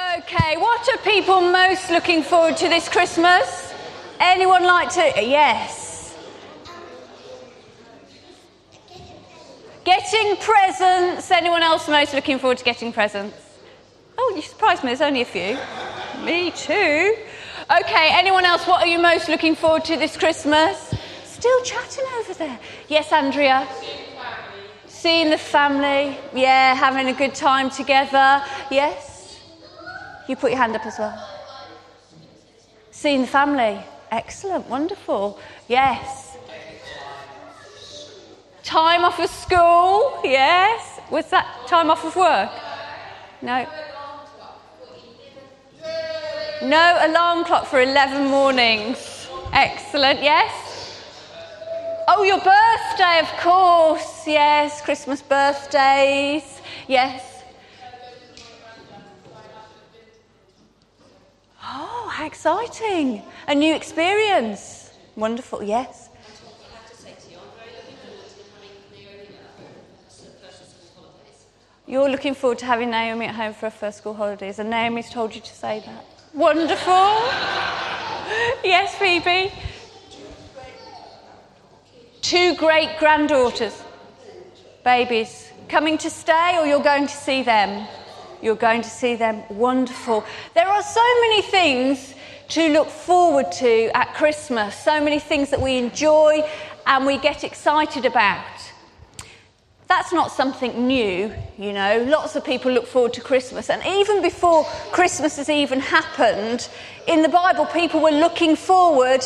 Okay, what are people most looking forward to this Christmas? Anyone like to? Yes. Getting presents. Anyone else most looking forward to getting presents? Oh, you surprised me, there's only a few. Me too. Okay, anyone else, what are you most looking forward to this Christmas? Still chatting over there. Yes, Andrea? Seeing the family. Yeah, having a good time together. Yes? You put your hand up as well. Seeing the family. Excellent, wonderful. Yes. Time off of school. Yes. Was that time off of work? No. No alarm clock for 11 mornings. Excellent, yes? Oh, your birthday, of course. Yes, Christmas birthdays. Yes. Oh, how exciting. A new experience. Wonderful, yes. You're looking forward to having Naomi at home for her first school holidays, and Naomi's told you to say that. Wonderful. yes, Phoebe. Two great granddaughters, babies, coming to stay, or you're going to see them? You're going to see them. Wonderful. There are so many things to look forward to at Christmas, so many things that we enjoy and we get excited about. That's not something new, you know. Lots of people look forward to Christmas. And even before Christmas has even happened, in the Bible, people were looking forward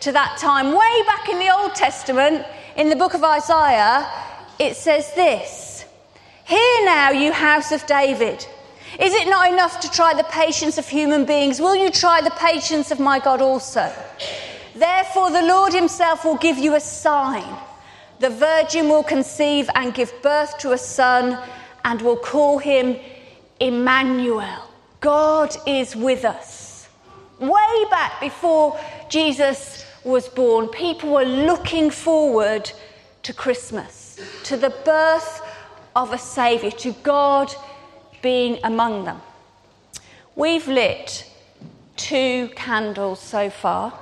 to that time. Way back in the Old Testament, in the book of Isaiah, it says this Hear now, you house of David. Is it not enough to try the patience of human beings? Will you try the patience of my God also? Therefore, the Lord Himself will give you a sign. The virgin will conceive and give birth to a son and will call him Emmanuel. God is with us. Way back before Jesus was born, people were looking forward to Christmas, to the birth of a Saviour, to God being among them. We've lit two candles so far.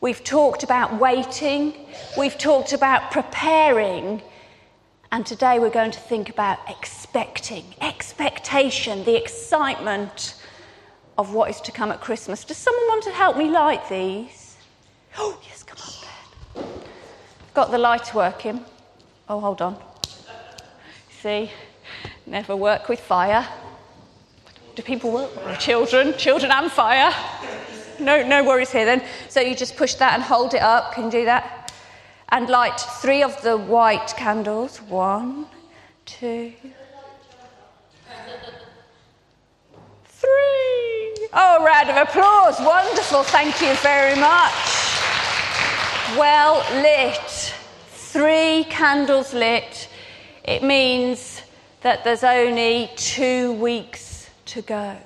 We've talked about waiting, we've talked about preparing, and today we're going to think about expecting, expectation, the excitement of what is to come at Christmas. Does someone want to help me light these? Oh, yes, come on, Ben. Got the light working. Oh, hold on. See, never work with fire. Do people work with children? Children and fire. No, no worries here then. So you just push that and hold it up. Can you do that? And light three of the white candles. One, two, three. Oh, round of applause. Wonderful. Thank you very much well lit, three candles lit, it means that there's only two weeks to go.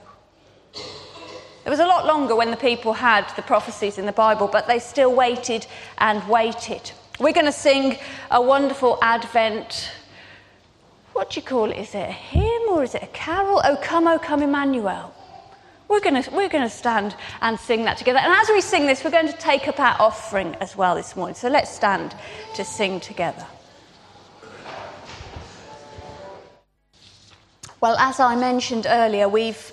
It was a lot longer when the people had the prophecies in the Bible, but they still waited and waited. We're going to sing a wonderful Advent. What do you call it? Is it a hymn or is it a carol? Oh, come, oh, come, Emmanuel. We're going to, we're going to stand and sing that together. And as we sing this, we're going to take up our offering as well this morning. So let's stand to sing together. Well, as I mentioned earlier, we've,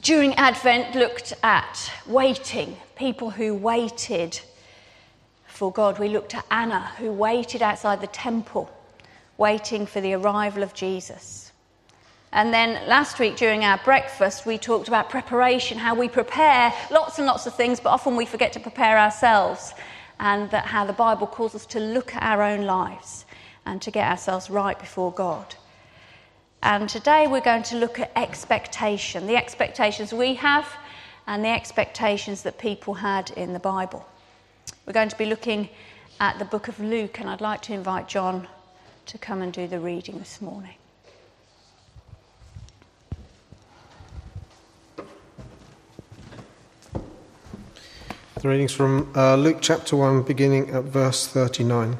during Advent, looked at waiting, people who waited for God. We looked at Anna, who waited outside the temple, waiting for the arrival of Jesus. And then last week during our breakfast, we talked about preparation, how we prepare lots and lots of things, but often we forget to prepare ourselves, and that how the Bible calls us to look at our own lives and to get ourselves right before God. And today we're going to look at expectation, the expectations we have and the expectations that people had in the Bible. We're going to be looking at the book of Luke, and I'd like to invite John to come and do the reading this morning. The readings from uh, Luke chapter 1, beginning at verse 39.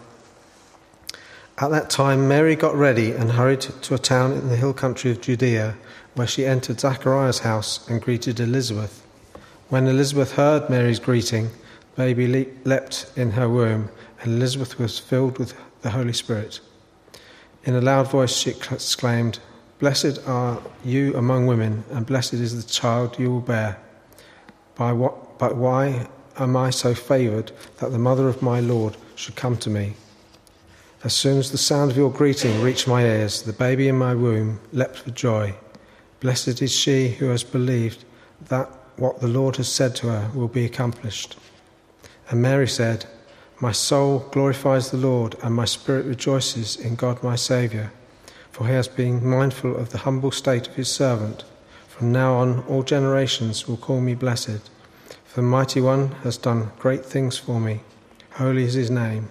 At that time, Mary got ready and hurried to a town in the hill country of Judea, where she entered Zachariah's house and greeted Elizabeth. When Elizabeth heard Mary's greeting, the baby leapt in her womb, and Elizabeth was filled with the Holy Spirit. In a loud voice, she exclaimed, Blessed are you among women, and blessed is the child you will bear. By what, but why am I so favoured that the mother of my Lord should come to me? As soon as the sound of your greeting reached my ears, the baby in my womb leapt for joy. Blessed is she who has believed that what the Lord has said to her will be accomplished. And Mary said, My soul glorifies the Lord, and my spirit rejoices in God my Saviour, for he has been mindful of the humble state of his servant. From now on, all generations will call me blessed, for the Mighty One has done great things for me. Holy is his name.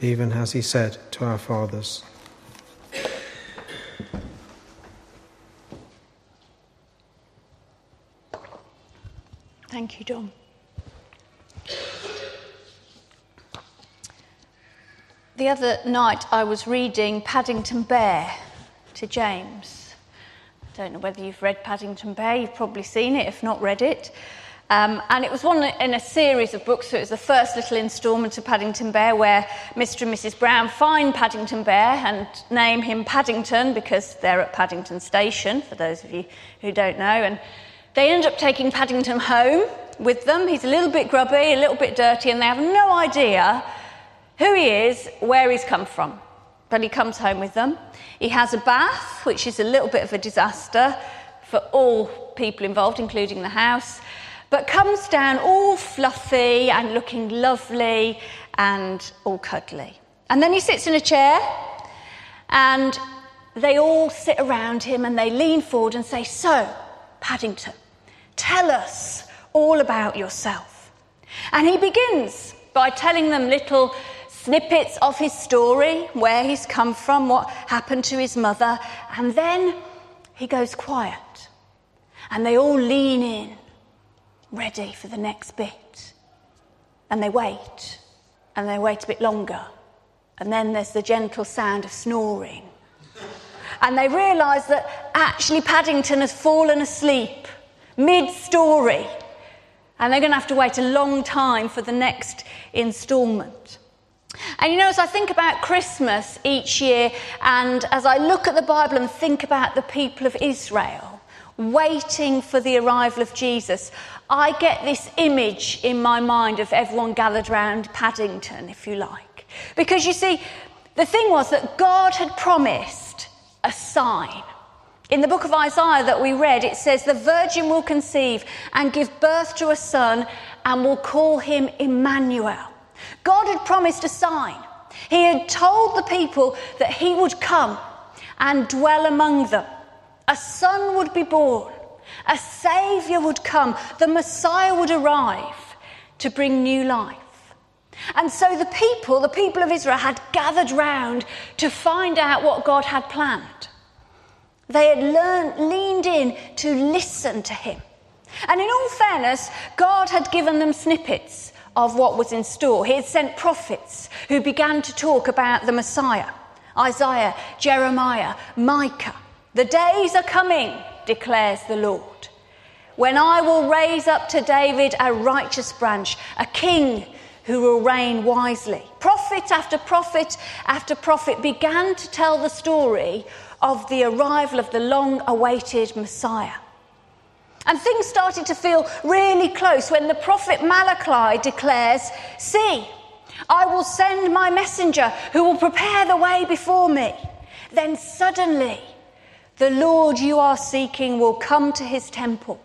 even as he said to our fathers. Thank you, John. The other night I was reading Paddington Bear to James. I don't know whether you've read Paddington Bear, you've probably seen it, if not read it. Um, and it was one in a series of books, so it was the first little instalment of Paddington Bear where Mr. and Mrs. Brown find Paddington Bear and name him Paddington because they're at Paddington Station, for those of you who don't know. And they end up taking Paddington home with them. He's a little bit grubby, a little bit dirty, and they have no idea who he is, where he's come from. But he comes home with them. He has a bath, which is a little bit of a disaster for all people involved, including the house but comes down all fluffy and looking lovely and all cuddly. And then he sits in a chair and they all sit around him and they lean forward and say, So, Paddington, tell us all about yourself. And he begins by telling them little snippets of his story, where he's come from, what happened to his mother, and then he goes quiet. And they all lean in ready for the next bit. And they wait, and they wait a bit longer. And then there's the gentle sound of snoring. And they realise that actually Paddington has fallen asleep mid story. And they're going to have to wait a long time for the next instalment. And you know, as I think about Christmas each year, and as I look at the Bible and think about the people of Israel waiting for the arrival of Jesus, I get this image in my mind of everyone gathered round Paddington, if you like. Because you see, the thing was that God had promised a sign. In the book of Isaiah that we read, it says, The virgin will conceive and give birth to a son and will call him Emmanuel. God had promised a sign. He had told the people that he would come and dwell among them. A son would be born a Saviour would come, the Messiah would arrive to bring new life. And so the people, the people of Israel, had gathered round to find out what God had planned. They had learned, leaned in to listen to Him. And in all fairness, God had given them snippets of what was in store. He had sent prophets who began to talk about the Messiah Isaiah, Jeremiah, Micah. The days are coming declares the Lord. When I will raise up to David a righteous branch, a king who will reign wisely. Prophet after prophet after prophet began to tell the story of the arrival of the long awaited Messiah. And things started to feel really close when the prophet Malachi declares, See, I will send my messenger who will prepare the way before me. Then suddenly, the Lord you are seeking will come to his temple.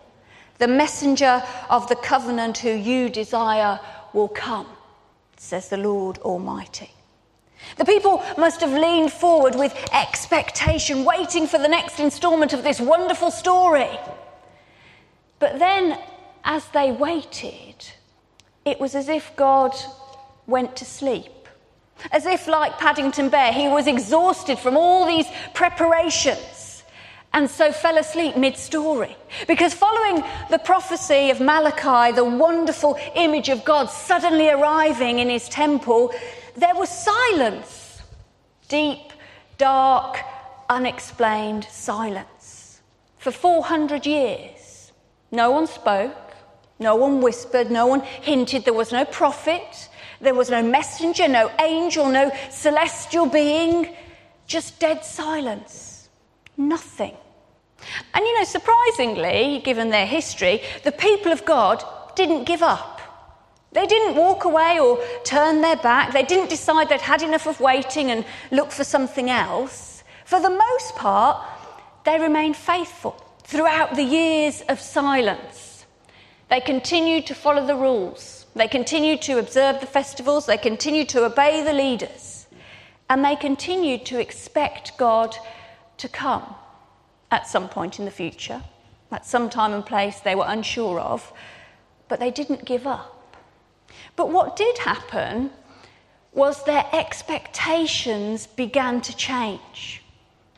The messenger of the covenant who you desire will come, says the Lord Almighty. The people must have leaned forward with expectation, waiting for the next instalment of this wonderful story. But then, as they waited, it was as if God went to sleep. As if, like Paddington Bear, he was exhausted from all these preparations and so fell asleep mid story. Because following the prophecy of Malachi, the wonderful image of God suddenly arriving in his temple, there was silence. Deep, dark, unexplained silence. For 400 years, no one spoke, no one whispered, no one hinted, there was no prophet, there was no messenger, no angel, no celestial being, just dead silence. Nothing. And you know, surprisingly, given their history, the people of God didn't give up. They didn't walk away or turn their back. They didn't decide they'd had enough of waiting and look for something else. For the most part, they remained faithful throughout the years of silence. They continued to follow the rules. They continued to observe the festivals. They continued to obey the leaders. And they continued to expect God to come at some point in the future, at some time and place they were unsure of, but they didn't give up. But what did happen was their expectations began to change.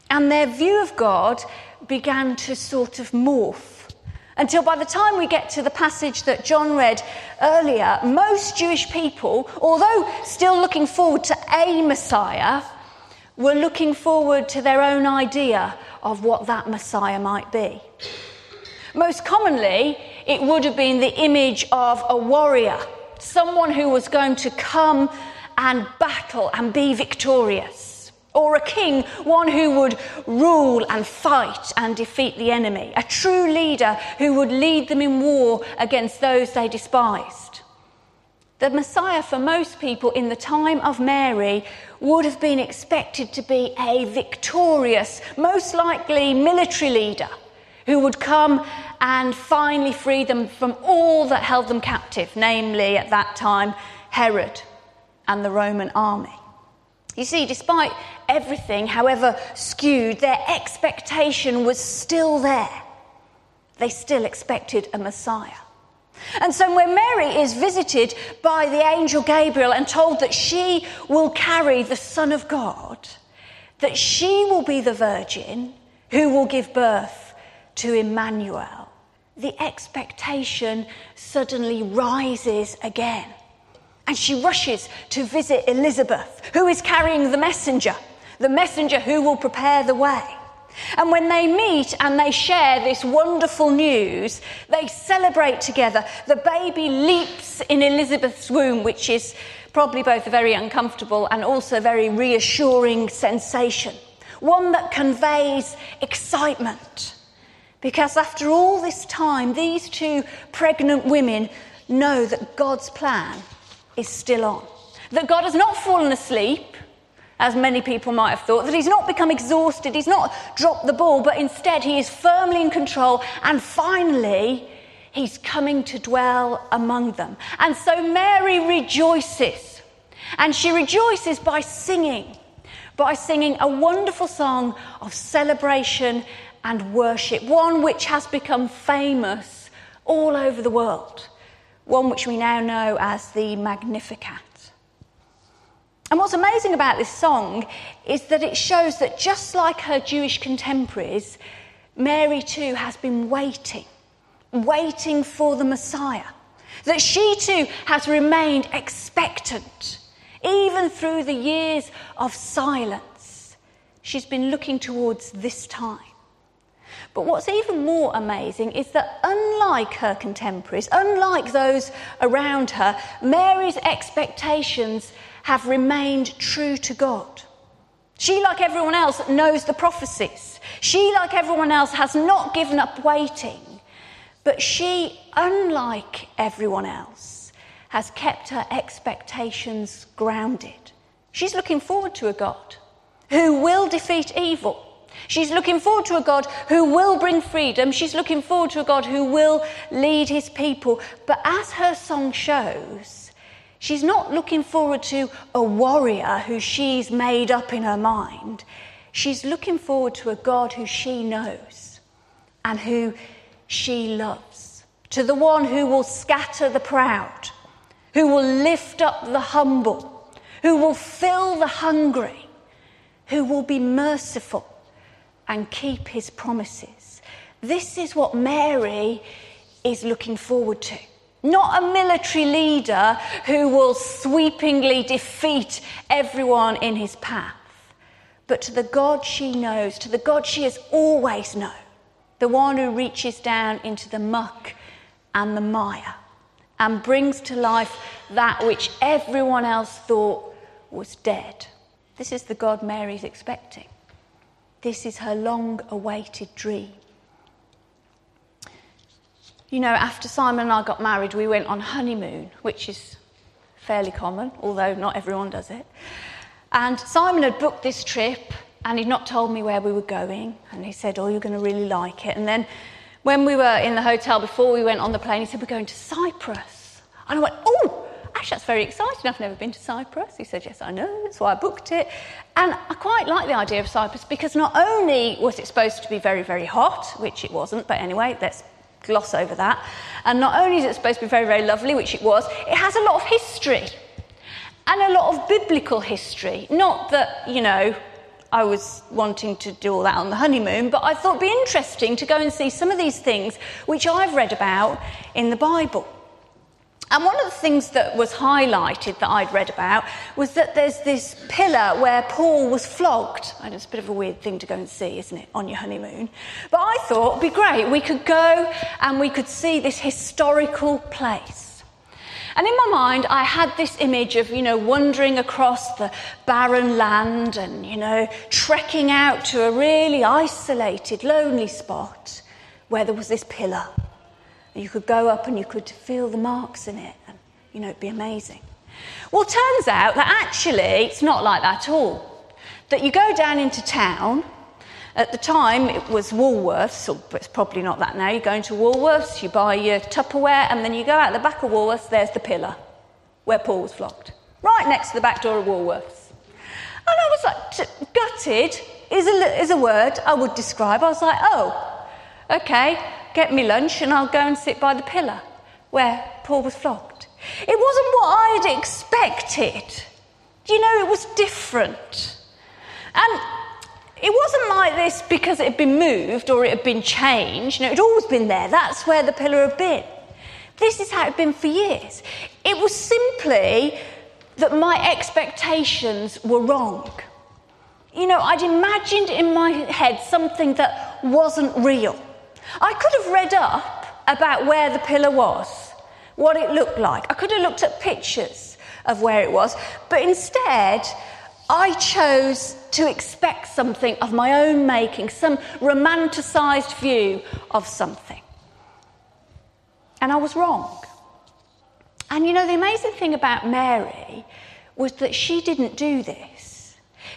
And their view of God began to sort of morph. Until by the time we get to the passage that John read earlier, most Jewish people, although still looking forward to a Messiah, were looking forward to their own idea of what that Messiah might be. Most commonly, it would have been the image of a warrior someone who was going to come and battle and be victorious. Or a king, one who would rule and fight and defeat the enemy. A true leader who would lead them in war against those they despised. The Messiah, for most people in the time of Mary, would have been expected to be a victorious, most likely military leader who would come and finally free them from all that held them captive, namely, at that time, Herod and the Roman army. You see, despite everything, however skewed, their expectation was still there. They still expected a Messiah. And so when Mary is visited by the angel Gabriel and told that she will carry the Son of God, that she will be the virgin who will give birth to Emmanuel, the expectation suddenly rises again. And she rushes to visit Elizabeth, who is carrying the messenger, the messenger who will prepare the way. And when they meet and they share this wonderful news, they celebrate together. The baby leaps in Elizabeth's womb, which is probably both a very uncomfortable and also very reassuring sensation. One that conveys excitement because after all this time, these two pregnant women know that God's plan is still on. That God has not fallen asleep, as many people might have thought, that He's not become exhausted, He's not dropped the ball, but instead He is firmly in control, and finally, He's coming to dwell among them. And so Mary rejoices, and she rejoices by singing, by singing a wonderful song of celebration and worship, one which has become famous all over the world, one which we now know as the Magnificat. And what's amazing about this song is that it shows that just like her Jewish contemporaries, Mary too has been waiting, waiting for the Messiah. That she too has remained expectant, even through the years of silence. She's been looking towards this time. But what's even more amazing is that, unlike her contemporaries, unlike those around her, Mary's expectations have remained true to God. She, like everyone else, knows the prophecies. She, like everyone else, has not given up waiting. But she, unlike everyone else, has kept her expectations grounded. She's looking forward to a God who will defeat evil She's looking forward to a God who will bring freedom. She's looking forward to a God who will lead his people. But as her song shows, She's not looking forward to a warrior who she's made up in her mind. She's looking forward to a God who she knows and who she loves, to the one who will scatter the proud, who will lift up the humble, who will fill the hungry, who will be merciful and keep his promises. This is what Mary is looking forward to. Not a military leader who will sweepingly defeat everyone in his path, but to the God she knows, to the God she has always known, the one who reaches down into the muck and the mire and brings to life that which everyone else thought was dead. This is the God Mary's expecting. This is her long awaited dream. You know, after Simon and I got married, we went on honeymoon, which is fairly common, although not everyone does it. And Simon had booked this trip and he'd not told me where we were going. And he said, Oh, you're going to really like it. And then when we were in the hotel before we went on the plane, he said, We're going to Cyprus. And I went, Oh, actually, that's very exciting. I've never been to Cyprus. He said, Yes, I know. That's why I booked it. And I quite like the idea of Cyprus because not only was it supposed to be very, very hot, which it wasn't, but anyway, let's gloss over that. And not only is it supposed to be very, very lovely, which it was, it has a lot of history and a lot of biblical history. Not that, you know, I was wanting to do all that on the honeymoon, but I thought it'd be interesting to go and see some of these things which I've read about in the Bible. And one of the things that was highlighted that I'd read about was that there's this pillar where Paul was flogged. Know it's a bit of a weird thing to go and see, isn't it, on your honeymoon? But I thought it'd be great. We could go and we could see this historical place. And in my mind, I had this image of, you know, wandering across the barren land and, you know, trekking out to a really isolated, lonely spot where there was this pillar. You could go up and you could feel the marks in it, and you know, it'd be amazing. Well, turns out that actually it's not like that at all. That you go down into town, at the time it was Woolworths, but it's probably not that now. You go into Woolworths, you buy your Tupperware, and then you go out the back of Woolworths, there's the pillar where Paul was flogged, right next to the back door of Woolworths. And I was like, gutted is a, is a word I would describe. I was like, oh, okay, get me lunch and I'll go and sit by the pillar where Paul was flogged. It wasn't what I'd expected. Do You know, it was different. And it wasn't like this because it had been moved or it had been changed. No, it had always been there. That's where the pillar had been. This is how it had been for years. It was simply that my expectations were wrong. You know, I'd imagined in my head something that wasn't real. I could have read up about where the pillar was, what it looked like. I could have looked at pictures of where it was, but instead, I chose to expect something of my own making, some romanticised view of something. And I was wrong. And you know, the amazing thing about Mary was that she didn't do this.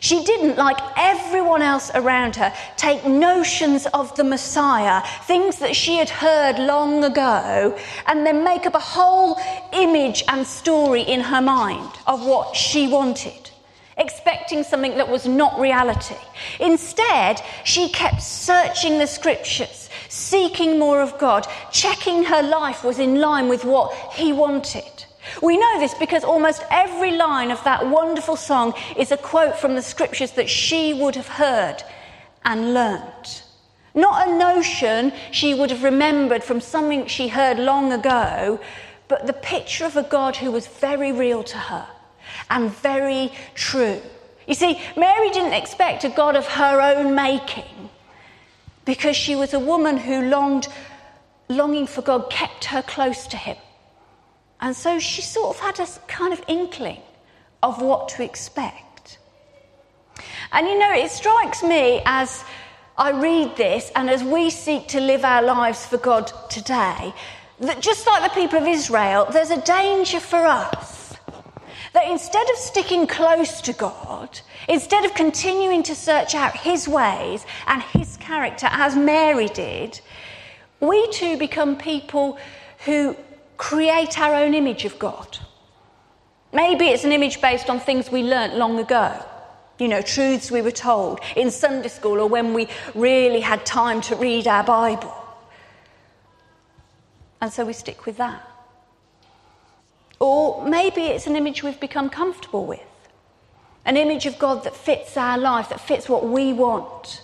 She didn't, like everyone else around her, take notions of the Messiah, things that she had heard long ago, and then make up a whole image and story in her mind of what she wanted, expecting something that was not reality. Instead, she kept searching the scriptures, seeking more of God, checking her life was in line with what He wanted. We know this because almost every line of that wonderful song is a quote from the scriptures that she would have heard and learnt. Not a notion she would have remembered from something she heard long ago, but the picture of a God who was very real to her and very true. You see, Mary didn't expect a God of her own making because she was a woman who longed, longing for God kept her close to him. And so she sort of had a kind of inkling of what to expect. And you know, it strikes me as I read this and as we seek to live our lives for God today, that just like the people of Israel, there's a danger for us. That instead of sticking close to God, instead of continuing to search out His ways and His character as Mary did, we too become people who create our own image of God. Maybe it's an image based on things we learnt long ago. You know, truths we were told in Sunday school or when we really had time to read our Bible. And so we stick with that. Or maybe it's an image we've become comfortable with. An image of God that fits our life, that fits what we want,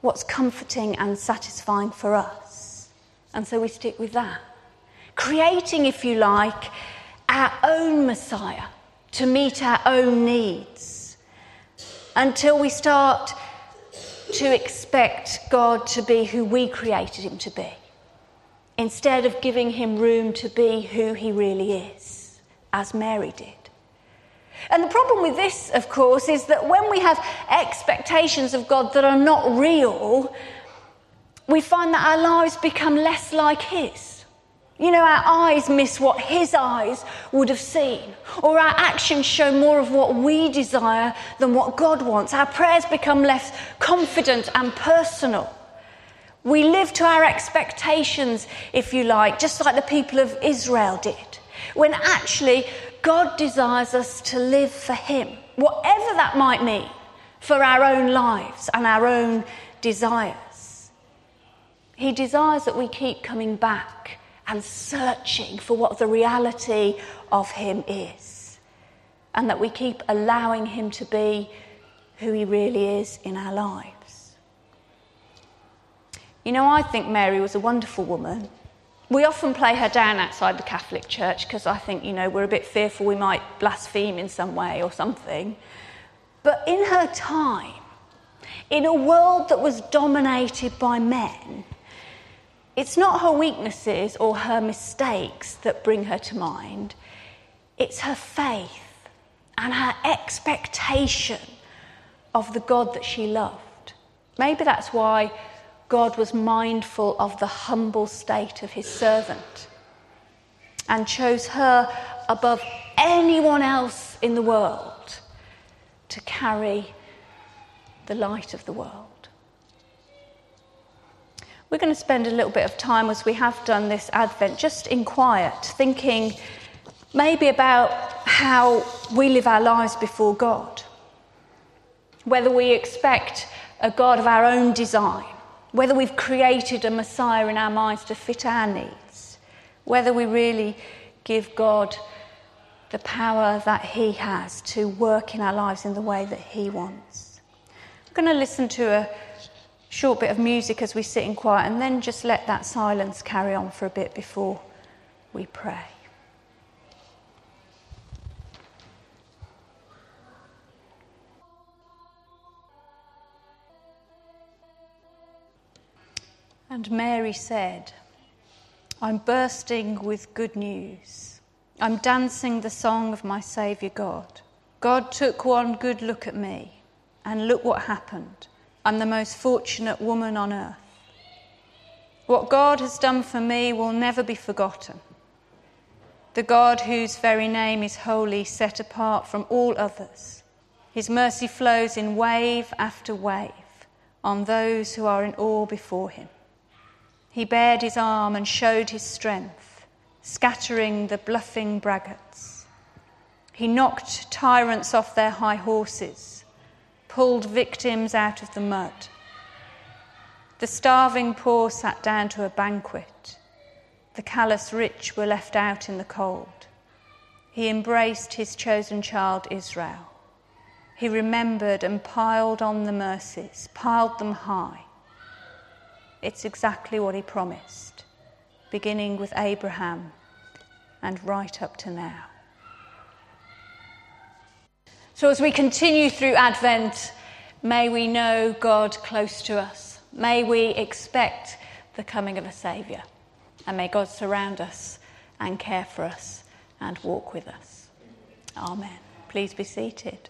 what's comforting and satisfying for us. And so we stick with that. Creating, if you like, our own Messiah to meet our own needs until we start to expect God to be who we created him to be instead of giving him room to be who he really is, as Mary did. And the problem with this, of course, is that when we have expectations of God that are not real, we find that our lives become less like His. You know, our eyes miss what His eyes would have seen, or our actions show more of what we desire than what God wants. Our prayers become less confident and personal. We live to our expectations, if you like, just like the people of Israel did, when actually God desires us to live for Him, whatever that might mean for our own lives and our own desires. He desires that we keep coming back and searching for what the reality of Him is, and that we keep allowing Him to be who He really is in our lives. You know, I think Mary was a wonderful woman. We often play her down outside the Catholic Church because I think, you know, we're a bit fearful we might blaspheme in some way or something. But in her time, in a world that was dominated by men, it's not her weaknesses or her mistakes that bring her to mind, it's her faith and her expectation of the God that she loved. Maybe that's why God was mindful of the humble state of his servant and chose her above anyone else in the world to carry the light of the world. We're going to spend a little bit of time, as we have done this Advent, just in quiet, thinking maybe about how we live our lives before God. Whether we expect a God of our own design, whether we've created a Messiah in our minds to fit our needs, whether we really give God the power that He has to work in our lives in the way that He wants. I'm going to listen to a short bit of music as we sit in quiet and then just let that silence carry on for a bit before we pray. And Mary said, I'm bursting with good news. I'm dancing the song of my Saviour God. God took one good look at me, and look what happened. I'm the most fortunate woman on earth. What God has done for me will never be forgotten. The God whose very name is holy, set apart from all others. His mercy flows in wave after wave on those who are in awe before him. He bared his arm and showed his strength, scattering the bluffing braggarts. He knocked tyrants off their high horses pulled victims out of the mud. The starving poor sat down to a banquet. The callous rich were left out in the cold. He embraced his chosen child Israel. He remembered and piled on the mercies, piled them high. It's exactly what he promised, beginning with Abraham and right up to now. So, as we continue through Advent, may we know God close to us. May we expect the coming of a Saviour. And may God surround us and care for us and walk with us. Amen. Please be seated.